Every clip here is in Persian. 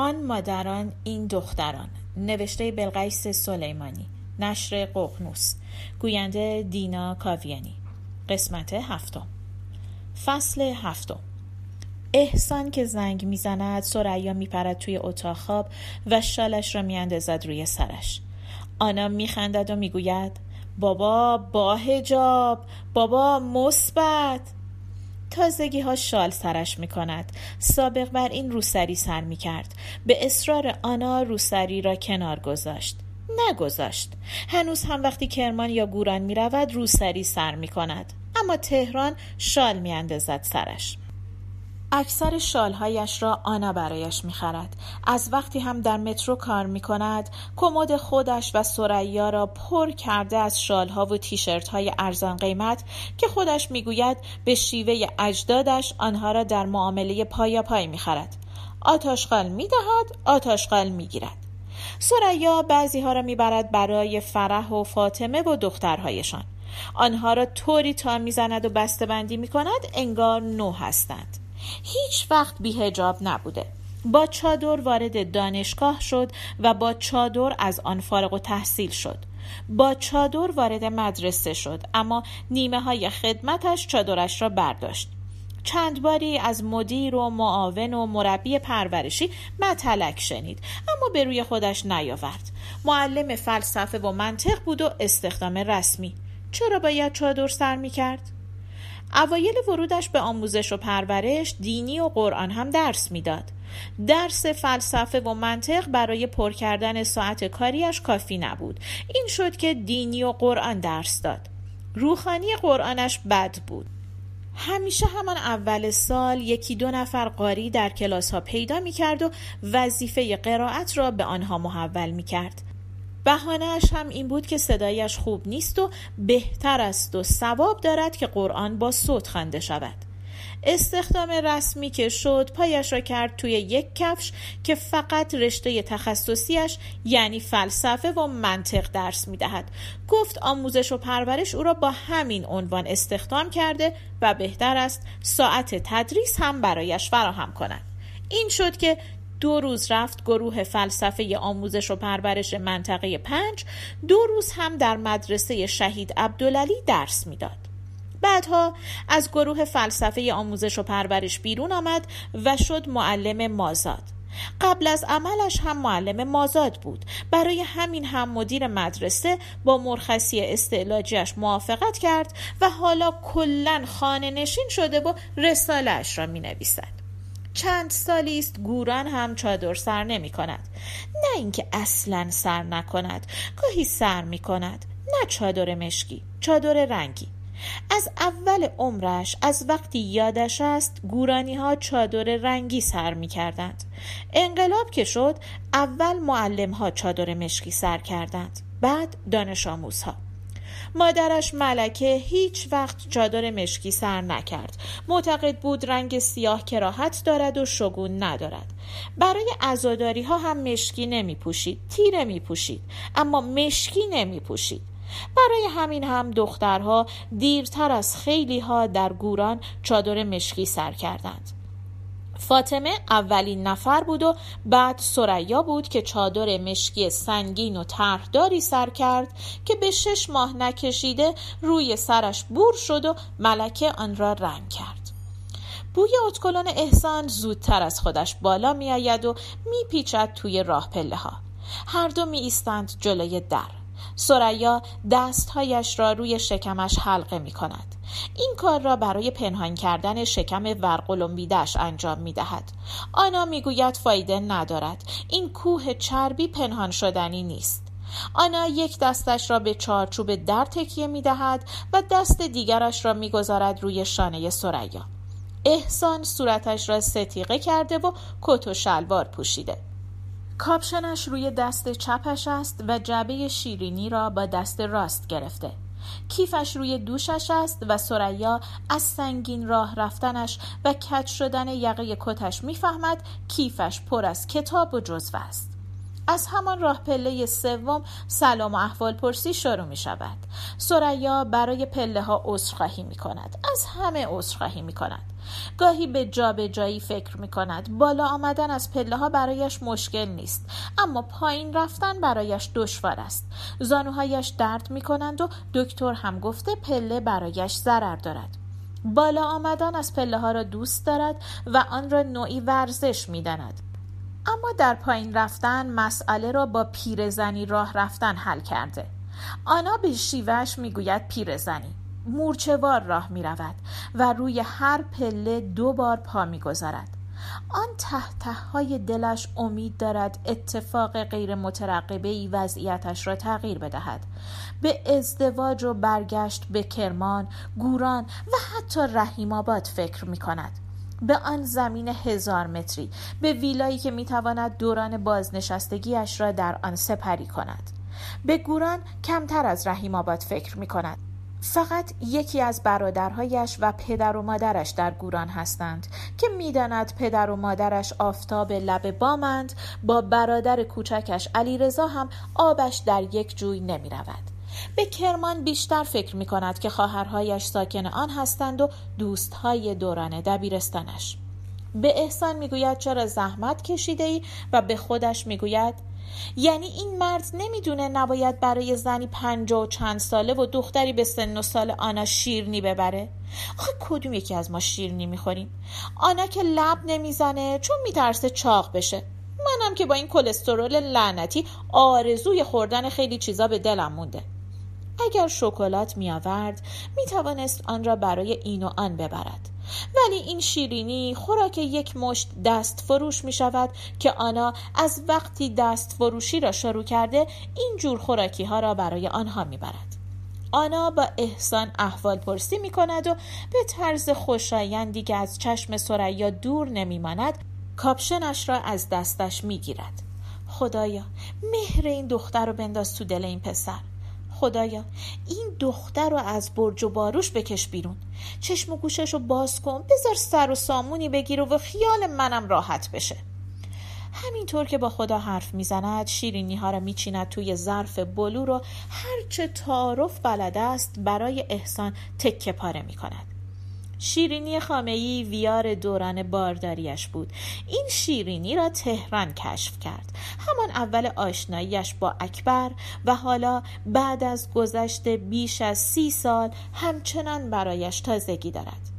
آن مادران این دختران. نوشته بلقیس سلیمانی. نشر ققنوس. گوینده دینا کاویانی. قسمت هفتم. فصل هفتم. احسان که زنگ می‌زند سریا میپرد توی اتاق خواب و شالش را میاندازد روی سرش. آنا میخندد و می‌گوید بابا با هجاب بابا مثبت! تازگی ها شال سرش می کند. سابق بر این روسری سر می کرد. به اصرار آنا روسری را کنار گذاشت. نگذاشت. هنوز هم وقتی کرمان یا گوران می رود روسری سر می کند. اما تهران شال می اندازد سرش. اکثر شالهایش را آنا برایش می‌خرد. از وقتی هم در مترو کار می‌کند کمد خودش و سریا را پر کرده از شالها و تیشرت های ارزان قیمت که خودش می‌گوید به شیوه اجدادش آنها را در معامله پایا پای می‌خرد آتاشقال می‌دهد آتاشقال می‌گیرد. سریا بعضی ها را می‌برد برای فرح و فاطمه و دخترهایشان. آنها را طوری تا می‌زند و بسته‌بندی می‌کند انگار نو هستند. هیچ وقت بیهجاب نبوده. با چادر وارد دانشگاه شد و با چادر از آن فارغ و تحصیل شد. با چادر وارد مدرسه شد اما نیمه های خدمتش چادرش را برداشت. چند باری از مدیر و معاون و مربی پرورشی متلک شنید اما به روی خودش نیاورد. معلم فلسفه و منطق بود و استخدام رسمی. چرا باید چادر سر می کرد؟ اوایل ورودش به آموزش و پرورش دینی و قرآن هم درس می‌داد. درس فلسفه و منطق برای پر کردن ساعت کاریش کافی نبود. این شد که دینی و قرآن درس داد. روخانی قرآنش بد بود. همیشه همان اول سال یکی دو نفر قاری در کلاس ها پیدا می کرد و وظیفه قرائت را به آنها محول می کرد. بهانهاش هم این بود که صدایش خوب نیست و بهتر است و ثواب دارد که قرآن با صوت خوانده شود استخدام رسمی که شد پایش را کرد توی یک کفش که فقط رشته تخصصیش یعنی فلسفه و منطق درس می دهد. گفت آموزش و پرورش او را با همین عنوان استخدام کرده و بهتر است ساعت تدریس هم برایش فراهم کند. این شد که دو روز رفت گروه فلسفه آموزش و پرورش منطقه پنج دو روز هم در مدرسه شهید عبدالعلی درس می‌داد. بعدها از گروه فلسفه آموزش و پرورش بیرون آمد و شد معلم مازاد. قبل از عملش هم معلم مازاد بود. برای همین هم مدیر مدرسه با مرخصی استعلاجیش موافقت کرد و حالا کلا خانه نشین شده و رسالش را می نویسد چند سالی است گوران هم چادر سر نمی کند. نه اینکه اصلا سر نکند گاهی سر می کند. نه چادر مشکی چادر رنگی. از اول عمرش از وقتی یادش است گورانی ها چادر رنگی سر می کردند. انقلاب که شد اول معلم ها چادر مشکی سر کردند بعد دانش آموزها. مادرش ملکه هیچ وقت چادر مشکی سر نکرد. معتقد بود رنگ سیاه کراهت دارد و شگون ندارد. برای ازاداری ها هم مشکی نمی پوشید تیره می پوشید اما مشکی نمی پوشید برای همین هم دخترها دیرتر از خیلی ها در گوران چادر مشکی سر کردند. فاطمه اولین نفر بود و بعد سریا بود که چادر مشکی سنگین و طرحداری سر کرد که به شش ماه نکشیده روی سرش بور شد و ملکه آن را رنگ کرد. بوی اتکلون احسان زودتر از خودش بالا می آید و می پیچد توی راه پله ها هر دو می ایستند جلوی در. سریا دستهایش را روی شکمش حلقه می کند. این کار را برای پنهان کردن شکم ورقلومبیدش انجام می دهد. آنا می گوید فایده ندارد. این کوه چربی پنهان شدنی نیست. آنا یک دستش را به چارچوب در تکیه می دهد و دست دیگرش را می گذارد روی شانه سریا. احسان صورتش را ستیقه کرده و کت و شلوار پوشیده. کاپشنش روی دست چپش است و جعبه شیرینی را با دست راست گرفته. کیفش روی دوشش است و سریا از سنگین راه رفتنش و کج شدن یقه کتش می‌فهمد کیفش پر از کتاب و جزوه است. از همان راه پله سوم سلام و احوال پرسی شروع می شود. سریا برای پله ها عذرخواهی می کند. از همه عذرخواهی می کند. گاهی به جا به جایی فکر می کند. بالا آمدن از پله ها برایش مشکل نیست. اما پایین رفتن برایش دشوار است. زانوهایش درد می کنند و دکتر هم گفته پله برایش ضرر دارد. بالا آمدن از پله ها را دوست دارد و آن را نوعی ورزش می داند. اما در پایین رفتن مسئله را با پیرزنی راه رفتن حل کرده. آنا به شیوهش می‌گوید پیرزنی مورچوار راه می رود و روی هر پله دو بار پا می گذارد. آن تحت های دلش امید دارد اتفاق غیر مترقبه ای وضعیتش را تغییر بدهد. به ازدواج و برگشت به کرمان، گوران و حتی رحیم آباد فکر می کند به آن زمین هزار متری به ویلایی که می‌تواند دوران بازنشستگیش را در آن سپری کند به گوران کمتر از رحیم آباد فکر می کند فقط یکی از برادرهایش و پدر و مادرش در گوران هستند که می‌داند پدر و مادرش آفتاب لب بامند با برادر کوچکش علیرضا هم آبش در یک جوی نمی رود. به کرمان بیشتر فکر می کند که خواهرهایش ساکن آن هستند و دوستهای دوران دبیرستانش. به احسان می‌گوید چرا زحمت کشیده ای و به خودش می‌گوید یعنی این مرد نمی‌دونه نباید برای زنی پنجاه و چند ساله و دختری به سن و سال آنا شیرنی ببره؟ آخه کدوم یکی از ما شیرنی می‌خوریم؟ آنا که لب نمی‌زنه چون میترسه چاق بشه. منم که با این کلسترول لعنتی آرزوی خوردن خیلی چیزا به دلم مونده. اگر شکلات می آورد می توانست آن را برای این و آن ببرد ولی این شیرینی خوراک یک مشت دست فروش می شود که آنا از وقتی دست فروشی را شروع کرده این جور خوراکی ها را برای آنها می برد. آنا با احسان احوال پرسی می کند و به طرز خوشایندی که از چشم سریا دور نمی ماند کاپشنش را از دستش می گیرد. خدایا مهر این دختر رو بنداز تو دل این پسر خدایا این دختر رو از برج و باروش بکش بیرون. چشم و گوشش رو باز کن بذار سر و سامونی بگیر و خیال منم راحت بشه. همینطور که با خدا حرف می‌زند شیرینی ها را میچیند توی ظرف بلو رو هرچه تعارف بلد است برای احسان تکه پاره می‌کند. شیرینی خامهی ویار دوران بارداریش بود. این شیرینی را تهران کشف کرد. همان اول آشناییش با اکبر و حالا بعد از گذشت بیش از سی سال همچنان برایش تازگی دارد.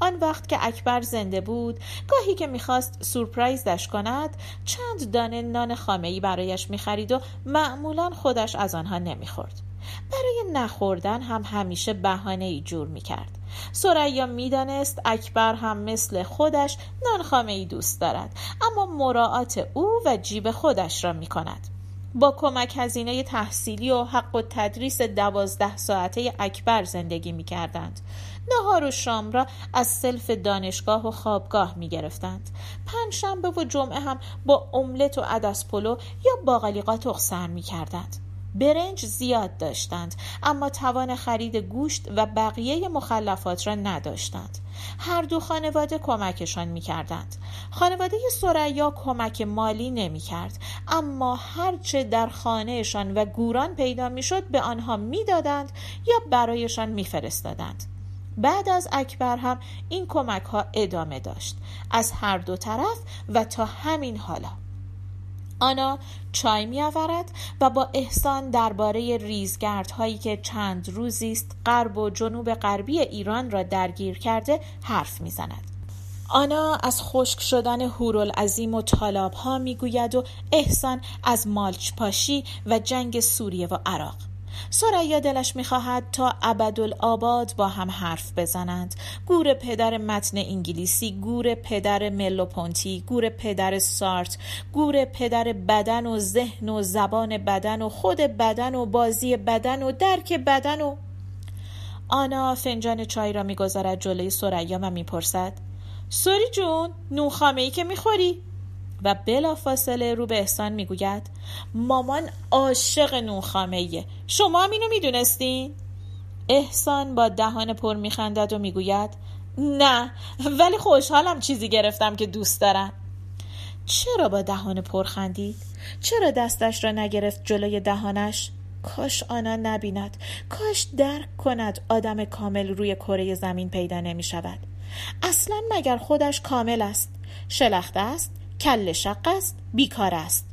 آن وقت که اکبر زنده بود گاهی که می‌خواست سورپرایزش کند چند دانه نان خامهی برایش می‌خرید و معمولا خودش از آنها نمی‌خورد. برای نخوردن هم همیشه بهانه ای جور می‌کرد سریا می‌دانست اکبر هم مثل خودش نانخامه ای دوست دارد اما مراعات او و جیب خودش را می کند. با کمک هزینه تحصیلی و حق التدریس دوازده ساعته اکبر زندگی می کردند. نهار و شام را از سلف دانشگاه و خوابگاه می گرفتند. پنج شنبه و جمعه هم با املت و عدس پلو یا باقلی قاطق سر می کردند. برنج زیاد داشتند اما توان خرید گوشت و بقیه مخلفات را نداشتند. هر دو خانواده کمکشان می کردند خانواده سریا کمک مالی نمی کرد اما هرچه در خانهشان و گوران پیدا می شد به آنها می‌دادند یا برایشان میفرستادند. بعد از اکبر هم این کمک ها ادامه داشت. از هر دو طرف و تا همین حالا. آنا چای می آورد و با احسان درباره ریزگردهایی که چند روزی است غرب و جنوب غربی ایران را درگیر کرده حرف می زند. آنا از خشک شدن هورالعظیم و طالاب ها می گوید و احسان از مالچ پاشی و جنگ سوریه و عراق سریا دلش می‌خواهد تا ابدالآباد با هم حرف بزنند. گور پدر متن انگلیسی گور پدر ملوپونتی گور پدر سارت گور پدر بدن و ذهن و زبان بدن و خود بدن و بازی بدن و درک بدن و آنا فنجان چای را می‌گذارد جلوی سریا و می‌پرسد سوری جون نوخامه ای که می‌خوری؟ و بلا فاصله رو به احسان می‌گوید مامان عاشق نونخامه شما هم اینو می‌دونستین؟ احسان با دهان پر میخندد و می‌گوید نه ولی خوشحالم چیزی گرفتم که دوست دارم چرا با دهان پر خندید؟ چرا دستش را نگرفت جلوی دهانش؟ کاش آنا نبیند کاش درک کند آدم کامل روی کره زمین پیدا نمی شود اصلا مگر خودش کامل است شلخته است کل شق است بیکار است.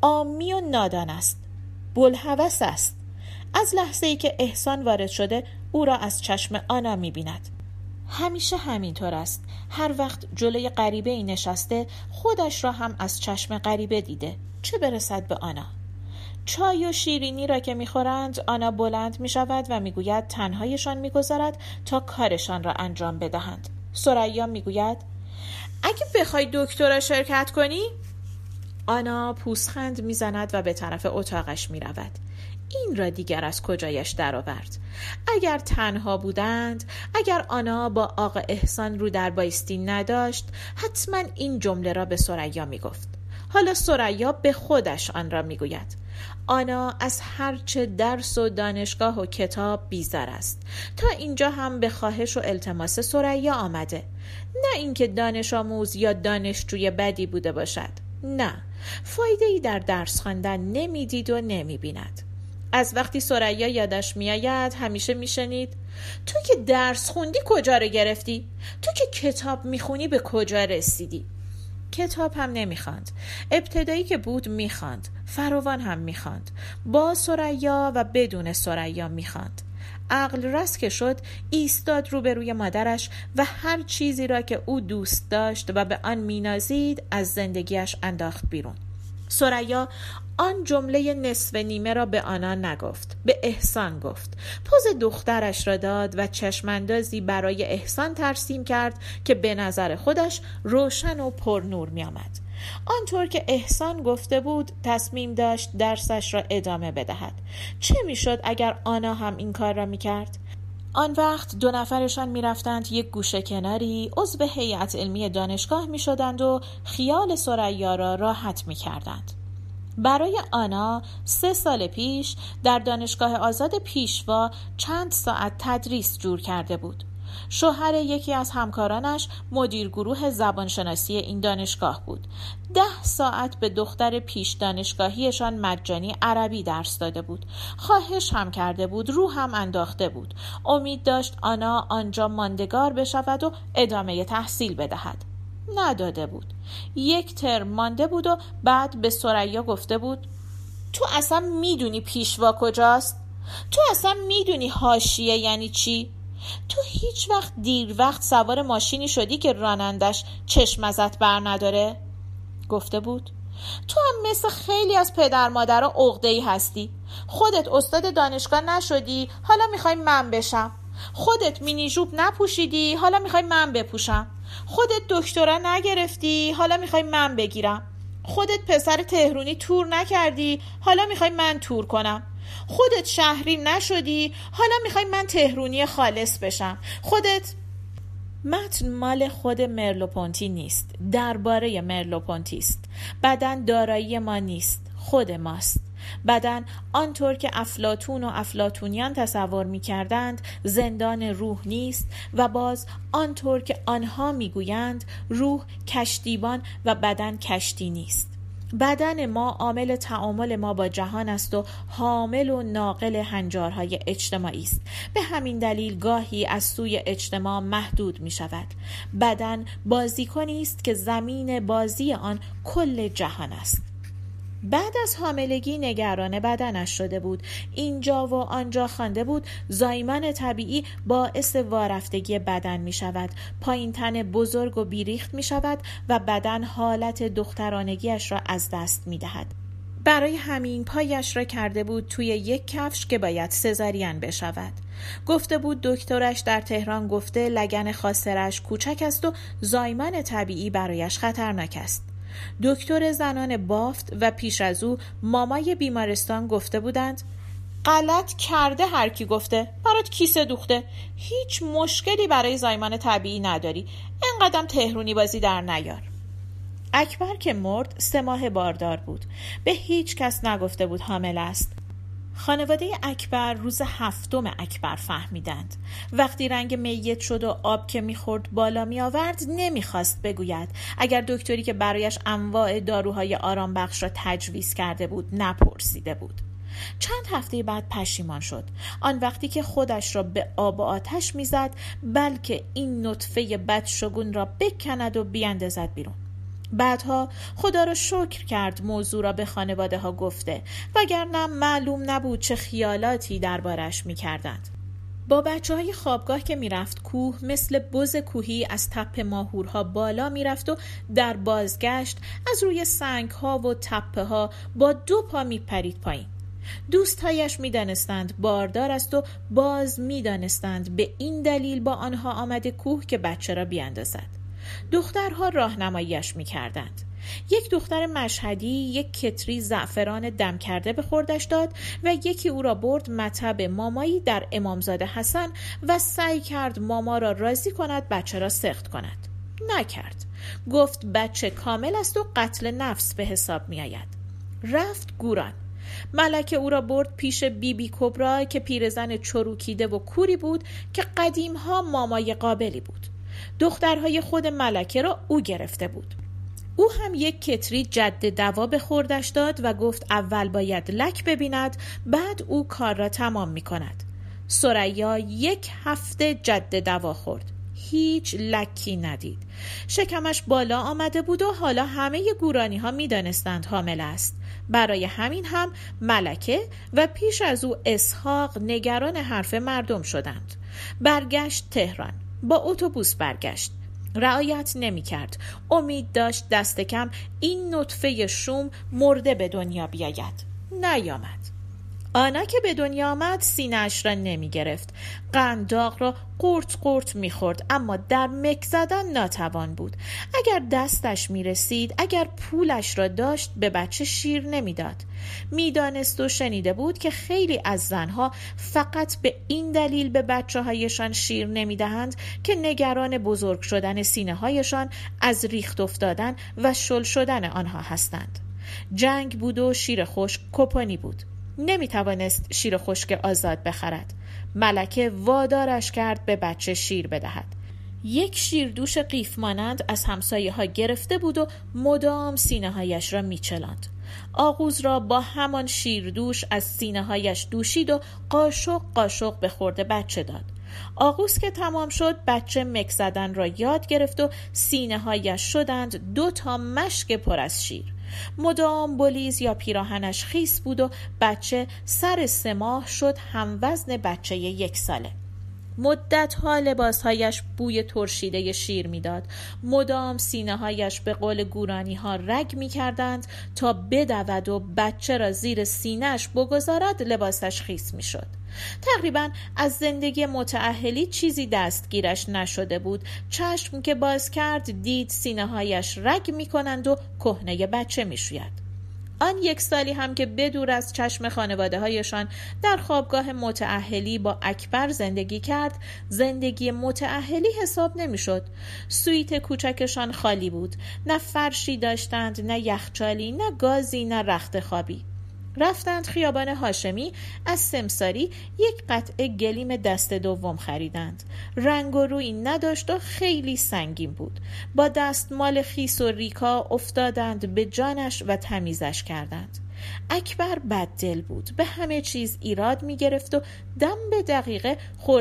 آمی و نادان است. بلحوث است. از لحظه ای که احسان وارد شده او را از چشم آنا می بیند همیشه همینطور است. هر وقت جلوی غریبه ای نشسته خودش را هم از چشم غریبه دیده. چه برسد به آنا؟ چای و شیرینی را که می‌خورند آنا بلند می شود و می‌گوید تنهایشان می‌گذارد تا کارشان را انجام بدهند. سریا می‌گوید اگه بخوای دکترا شرکت کنی آنا پوسخند می‌زند و به طرف اتاقش می رود. این را دیگر از کجایش درآورد؟ اگر تنها بودند اگر آنا با آقا احسان رو در بایستی نداشت حتما این جمله را به سریا می گفت حالا سریا به خودش آن را می گوید آنا از هرچه درس و دانشگاه و کتاب بیزار است. تا اینجا هم به خواهش و التماس سریا آمده. نه اینکه دانش آموز یا دانشجوی بدی بوده باشد. نه. فایده ای در درس خواندن نمی‌دید و نمی‌بیند. از وقتی سریا یادش میآید همیشه میشنید تو که درس خوندی کجا رو گرفتی؟ تو که کتاب می‌خونی به کجا رسیدی؟ کتاب هم نمی‌خواند. ابتدایی که بود می‌خواند. فراوان هم می‌خواند. با سریا و بدون سریا می‌خواند. عقل رس که شد ایستاد روبروی مادرش و هر چیزی را که او دوست داشت و به آن مینازید از زندگیش انداخت بیرون. سریا آن جمله نصف نیمه را به آنان نگفت به احسان گفت پوز دخترش را داد و چشماندازی برای احسان ترسیم کرد که به نظر خودش روشن و پرنور می آمد. آنطور که احسان گفته بود تصمیم داشت درسش را ادامه بدهد چه می‌شد اگر آنا هم این کار را می‌کرد آن وقت دو نفرشان می‌رفتند یک گوشه کناری عضو هیئت علمی دانشگاه می شدند و خیال سریا را راحت می کردند. برای آنا سه سال پیش در دانشگاه آزاد پیشوا چند ساعت تدریس جور کرده بود. شوهر یکی از همکارانش مدیر گروه زبانشناسی این دانشگاه بود. ده ساعت به دختر پیش دانشگاهیشان مجانی عربی درس داده بود. خواهش هم کرده بود، رو هم انداخته بود. امید داشت آنا آنجا ماندگار بشود و ادامه تحصیل بدهد. نداده بود یک ترم مانده بود و بعد به سریا گفته بود تو اصلا می‌دونی پیشوا کجاست؟ تو اصلا می‌دونی هاشیه یعنی چی؟ تو هیچ وقت دیر وقت سوار ماشینی شدی که رانندش چشم ازت بر نداره؟ گفته بود تو هم مثل خیلی از پدر مادر عقده ای هستی خودت استاد دانشگاه نشدی حالا می‌خوای من بشم خودت مینی جوب نپوشیدی حالا می‌خوای من بپوشم خودت دکترا نگرفتی؟ حالا می‌خوای من بگیرم. خودت پسر تهرونی تور نکردی؟ حالا می‌خوای من تور کنم. خودت شهری نشدی؟ حالا می‌خوای من تهرونی خالص بشم. خودت متن مال خود مرلوپونتی نیست. درباره مرلوپونتی است. بدن دارایی ما نیست. خود ماست. بدن آنطور که افلاتون و افلاتونیان تصور می کردند زندان روح نیست و باز آنطور که آنها می‌گویند روح کشتیبان و بدن کشتی نیست. بدن ما عامل تعامل ما با جهان است و حامل و ناقل هنجارهای اجتماعی است. به همین دلیل گاهی از سوی اجتماع محدود می شود بدن بازیکنی است که زمین بازی آن کل جهان است. بعد از حاملگی نگران بدنش شده بود. اینجا و آنجا خوانده بود. زایمان طبیعی باعث وارفتگی بدن می شود. پایین تن بزرگ و بیریخت می شود و بدن حالت دخترانگیش را از دست می دهد. برای همین پایش را کرده بود توی یک کفش که باید سزارین بشود. گفته بود دکترش در تهران گفته لگن خاصرش کوچک است و زایمان طبیعی برایش خطرناک است. دکتر زنان بافت و پیش از او مامای بیمارستان گفته بودند غلط کرده هر کی گفته برات کیسه دوخته. هیچ مشکلی برای زایمان طبیعی نداری. انقدم تهرونی بازی در نیار. اکبر که مرد سه ماه باردار بود. به هیچ کس نگفته بود حامل است. خانواده اکبر روز هفتم اکبر فهمیدند. وقتی رنگ میت شد و آب که می‌خورد بالا می آورد نمی‌خواست بگوید. اگر دکتری که برایش انواع داروهای آرام بخش را تجویز کرده بود نپرسیده بود. چند هفته بعد پشیمان شد. آن وقتی که خودش را به آب و آتش می‌زد بلکه این نطفه بدشگون را بکند و بیاندازد بیرون. بعدها خدا را شکر کرد موضوع را به خانواده ها گفته وگرنه معلوم نبود چه خیالاتی دربارش می کردند. با بچه های خوابگاه که می‌رفت کوه مثل بز کوهی از تپ ماهورها بالا می‌رفت و در بازگشت از روی سنگ ها و تپه ها با دو پا می پرید پایین دوستهایش می‌دانستند باردار است و باز می‌دانستند به این دلیل با آنها آمده کوه که بچه را بیاندازد دخترها راهنماییش می‌کردند. یک دختر مشهدی یک کتری زعفران دم کرده به خوردش داد و یکی او را برد مطب مامایی در امامزاده حسن و سعی کرد ماما را راضی کند بچه را سخت کند. نکرد. گفت بچه کامل است و قتل نفس به حساب می آید. رفت گوران. ملکه او را برد پیش بیبی بی کبرا که پیرزن چروکیده و کوری بود که قدیم ها مامای قابلی بود. دخترهای خود ملکه را او گرفته بود. او هم یک کتری جد دوا به خوردش داد و گفت اول باید لک ببیند بعد او کار را تمام می کند سریا یک هفته جد دوا خورد. هیچ لکی ندید. شکمش بالا آمده بود و حالا همه گورانی ها می دانستند حامل است. برای همین هم ملکه و پیش از او اسحاق نگران حرف مردم شدند. برگشت تهران. با اتوبوس برگشت. رعایت نمی کرد امید داشت دست کم این نطفه شوم مرده به دنیا بیاید. نیامد. آنا که به دنیا آمد سینهاش را نمی گرفت قنداق را قورت قورت می خورد اما در مک زدن ناتوان بود. اگر دستش می رسید اگر پولش را داشت به بچه شیر نمی‌داد. می‌دانست و شنیده بود که خیلی از زنها فقط به این دلیل به بچه هایشان شیر نمی دهند که نگران بزرگ شدن سینه هایشان از ریخت افتادن و شل شدن آنها هستند. جنگ بود و شیر خوش کپانی بود. نمی توانست شیر خشک آزاد بخرد. ملکه وادارش کرد به بچه شیر بدهد. یک شیر دوش قیف مانند از همسایه ها گرفته بود و مدام سینه هایش را میچلاند. آغوز را با همان شیر دوش از سینه هایش دوشید و قاشق قاشق به خورده بچه داد. آغوز که تمام شد بچه مک زدن را یاد گرفت و سینه هایش شدند دو تا مشک پر از شیر. مدام بلیز یا پیراهنش خیس بود و بچه سر سه ماه شد هم وزن بچه یک ساله. مدت ها لباسهایش بوی ترشیده شیر می‌داد. مدام سینه هایش به قول گورانی ها رگ می کردند تا بدود و بچه را زیر سینهش بگذارد لباسش خیس می شد تقریبا از زندگی متعهلی چیزی دستگیرش نشده بود چشم که باز کرد دید سینه هایش رگ می کنند و کهنه بچه می شوید. آن یک سالی هم که بدور از چشم خانواده هایشان در خوابگاه متعهلی با اکبر زندگی کرد زندگی متعهلی حساب نمی‌شد. سویت کوچکشان خالی بود نه فرشی داشتند نه یخچالی نه گازی نه رخت خوابی رفتند خیابان هاشمی از سمساری یک قطعه گلیم دست دوم خریدند. رنگ و روی نداشت و خیلی سنگین بود. با دستمال خیس و ریکا افتادند به جانش و تمیزش کردند. اکبر بددل بود. به همه چیز ایراد می گرفت و دم به دقیقه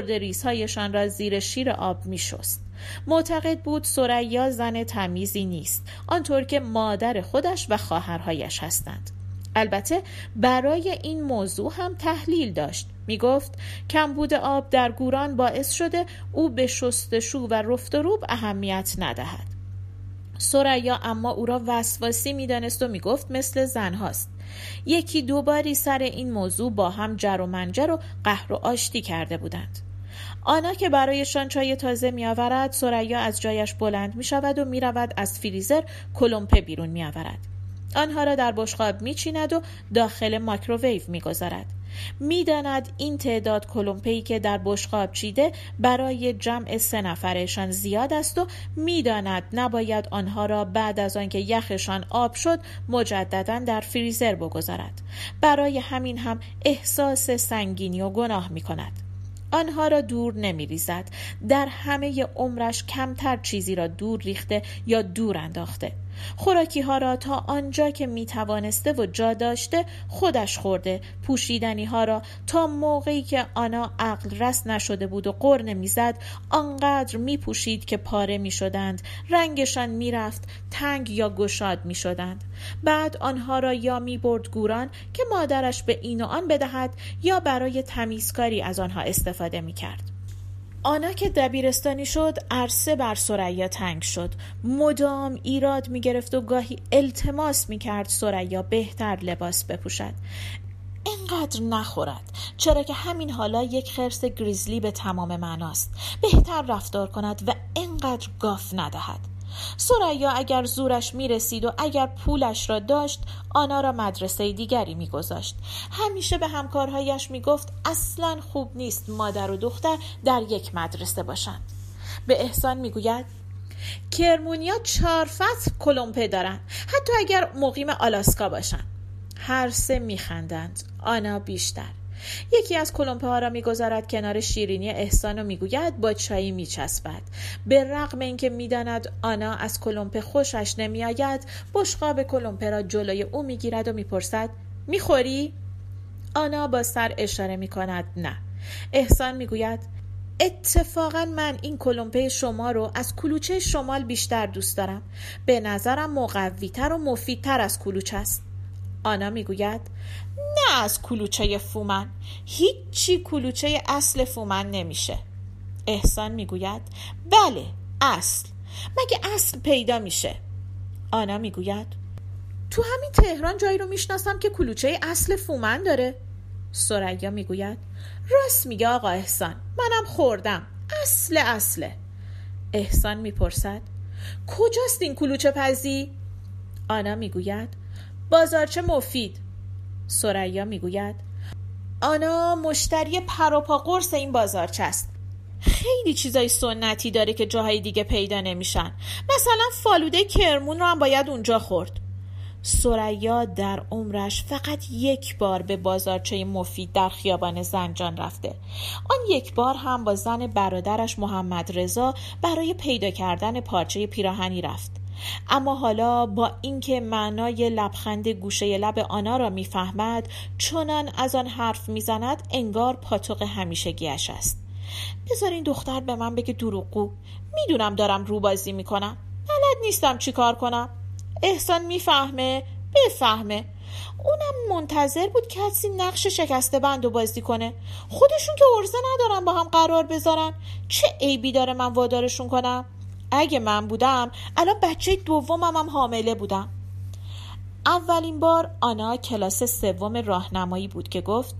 ریزهایشان را زیر شیر آب می شست. معتقد بود سریا زن تمیزی نیست. آنطور که مادر خودش و خواهرهایش هستند. البته برای این موضوع هم تحلیل داشت. می گفت کمبود آب در گوران باعث شده او به شستشو و رفت و روب اهمیت ندهد. سریا اما او را وسواسی می‌دانست و می‌گفت مثل زن هاست. یکی دوباری سر این موضوع با هم جر و منجر و قهر و آشتی کرده بودند. آنا که برایشان چای تازه می آورد سریا از جایش بلند می شود و می رود از فریزر کلمپه بیرون می آورد. آنها را در بشقاب میچیند و داخل مایکروویو می‌گذارد. می‌داند این تعداد کلمپهی که در بشقاب چیده برای جمع سه نفرشان زیاد است و می‌داند نباید آنها را بعد از آنکه یخشان آب شد مجددا در فریزر بگذارد. برای همین هم احساس سنگینی و گناه می کند آنها را دور نمی ریزد. در همه عمرش کمتر چیزی را دور ریخته یا دور انداخته. خوراکی ها را تا آنجا که می توانسته و جا داشته خودش خورده. پوشیدنی ها را تا موقعی که آنا عقل رس نشده بود و قر نمی‌زد آنقدر می پوشید که پاره می شدند رنگشان می رفت تنگ یا گشاد می شدند بعد آنها را یا می برد گوران که مادرش به این و آن بدهد یا برای تمیزکاری از آنها استفاده می کرد آنا که دبیرستانی شد عرصه بر سریا تنگ شد. مدام ایراد می گرفت و گاهی التماس می کرد سریا بهتر لباس بپوشد. اینقدر نخورد. چرا که همین حالا یک خرس گریزلی به تمام معناست. بهتر رفتار کند و اینقدر گاف ندهد. سریا اگر زورش می رسید و اگر پولش را داشت آنا را مدرسه دیگری میگذاشت. همیشه به همکارهایش می‌گفت اصلا خوب نیست مادر و دختر در یک مدرسه باشند. به احسان می‌گوید کرمونیا چهار فصل کلمپه دارن حتی اگر مقیم آلاسکا باشن. هر سه میخندند آنا بیشتر. یکی از کلمپه ها را می‌گذارد کنار شیرینی احسان و می‌گوید با چایی میچسبد. به رغم اینکه می‌داند آنا از کلمپه خوشش نمیآید بشقاب کلمپه را جلوی او می‌گیرد و می‌پرسد می‌خوری؟ آنا با سر اشاره می‌کند نه. احسان می‌گوید اتفاقا من این کلمپه شما رو از کلوچه شمال بیشتر دوست دارم. به نظرم مقویتر و مفیدتر از کلوچه است. آنا می‌گوید نه از کلوچه فومن هیچی کلوچه اصل فومن نمیشه. احسان می‌گوید بله اصل. مگه اصل پیدا میشه؟ آنا می‌گوید تو همین تهران جایی رو می‌شناسم که کلوچه اصل فومن داره. سریا می‌گوید راست میگه آقا احسان منم خوردم. اصل اصله. احسان می‌پرسد کجاست این کلوچه پزی؟ آنا می‌گوید بازارچه مفید. سریا می‌گوید آنا مشتری پروپا قرص این بازارچه است. خیلی چیزای سنتی داره که جاهای دیگه پیدا نمیشن. مثلا فالوده کرمون رو هم باید اونجا خورد. سریا در عمرش فقط یک بار به بازارچه مفید در خیابان زنجان رفته. آن یک بار هم با زن برادرش محمد رضا برای پیدا کردن پارچه پیراهنی رفت. اما حالا با اینکه معنای لبخند گوشه لب آنا را می‌فهمد چنان از آن حرف می‌زند انگار پاتوق همیشگیش است. بذار این دختر به من بگه دروغگو. می‌دونم دارم روبازی می‌کنم. بلد نیستم چیکار کنم. احسان می‌فهمه بفهمه. اونم منتظر بود کسی نقش شکسته بند و بازی کنه. خودشون که ارزه ندارن با هم قرار بذارن. چه عیبی داره من وادارشون کنم؟ اگه من بودم الان بچه دومم هم حامله بودم اولین بار آنا کلاس سوم راهنمایی بود که گفت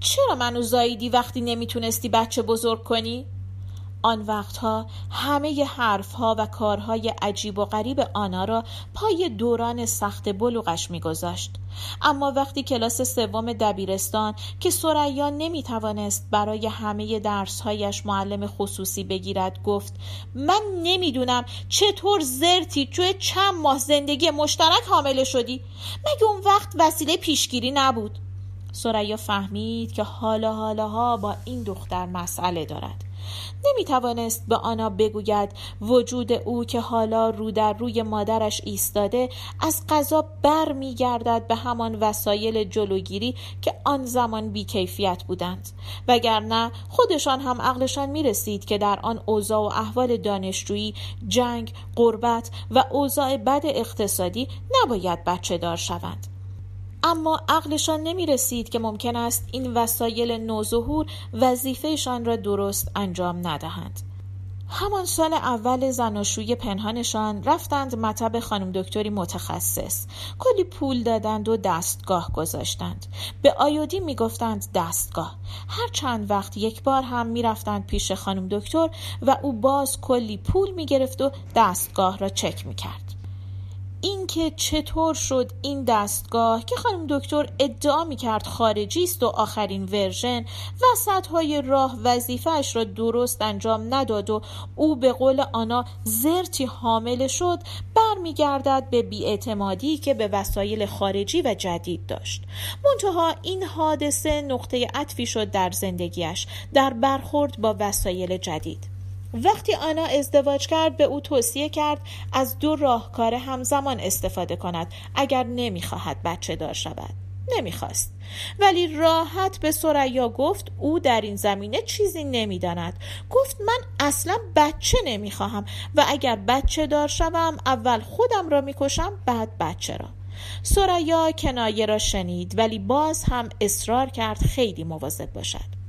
چرا منو زاییدی وقتی نمی‌تونستی بچه بزرگ کنی؟ آن وقتها همه حرفها و کارهای عجیب و غریب آنا را پای دوران سخت بلوغش میگذاشت. اما وقتی کلاس سوم دبیرستان که سریا نمی توانست برای همه درسهایش معلم خصوصی بگیرد گفت من نمی‌دونم چطور زرتی توی چند ماه زندگی مشترک حامله شدی. مگه اون وقت وسیله پیشگیری نبود؟ سریا فهمید که حالا حالاها با این دختر مسئله دارد. نمی توانست به آنا بگوید وجود او که حالا رو در روی مادرش ایستاده از قضا بر می گردد به همان وسایل جلوگیری که آن زمان بیکیفیت بودند. وگرنه خودشان هم عقلشان می رسید که در آن اوضاع و احوال دانشجویی جنگ، قربت و اوضاع بد اقتصادی نباید بچه دار شوند. اما عقلشان نمی رسید که ممکن است این وسایل نوظهور وظیفهشان را درست انجام ندهند. همان سال اول زناشوی پنهانشان رفتند مطب خانم دکتری متخصص. کلی پول دادند و دستگاه گذاشتند. به آیودی می‌گفتند دستگاه. هر چند وقت یک بار هم می‌رفتند پیش خانم دکتر و او باز کلی پول می‌گرفت و دستگاه را چک می‌کرد. اینکه چطور شد این دستگاه که خانم دکتر ادعا می کرد خارجی است و آخرین ورژن وسط های راه وظیفهش را درست انجام نداد و او به قول آنا زرتی حامل شد برمیگردد به بیاعتمادی که به وسایل خارجی و جدید داشت. منتها این حادثه نقطه عطفی شد در زندگیش در برخورد با وسایل جدید. وقتی آنا ازدواج کرد به او توصیه کرد از دو راهکار همزمان استفاده کند. اگر نمی‌خواهد بچه دار شود نمی‌خواست. ولی راحت به سریا گفت او در این زمینه چیزی نمی‌داند. گفت من اصلا بچه نمی‌خواهم و اگر بچه دار شوم اول خودم را می‌کشم بعد بچه را. سریا کنایه را شنید ولی باز هم اصرار کرد خیلی مواظب باشد.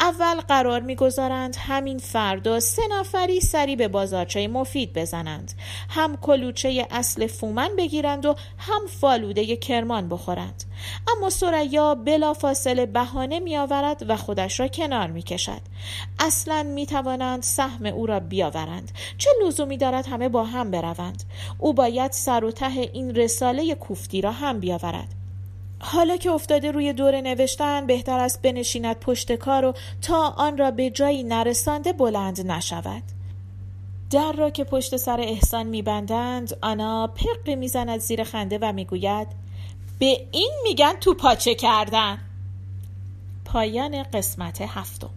اول قرار می‌گذارند همین فردا سه نفری سری به بازارچه مفید بزنند. هم کلوچه اصل فومن بگیرند و هم فالوده کرمان بخورند. اما سریا بلا فاصله بهانه می آورد و خودش را کنار می کشد اصلا می توانند سهم او را بیاورند. چه لزومی دارد همه با هم بروند؟ او باید سر و ته این رساله کوفتی را هم بیاورد. حالا که افتاده روی دور نوشتن بهتر است بنشیند پشت کار و تا آن را به جایی نرسانده بلند نشود. در را که پشت سر احسان میبندند آنا پق می‌زند زیر خنده و می‌گوید به این میگن تو پاچه کردن. پایان قسمت هفتم.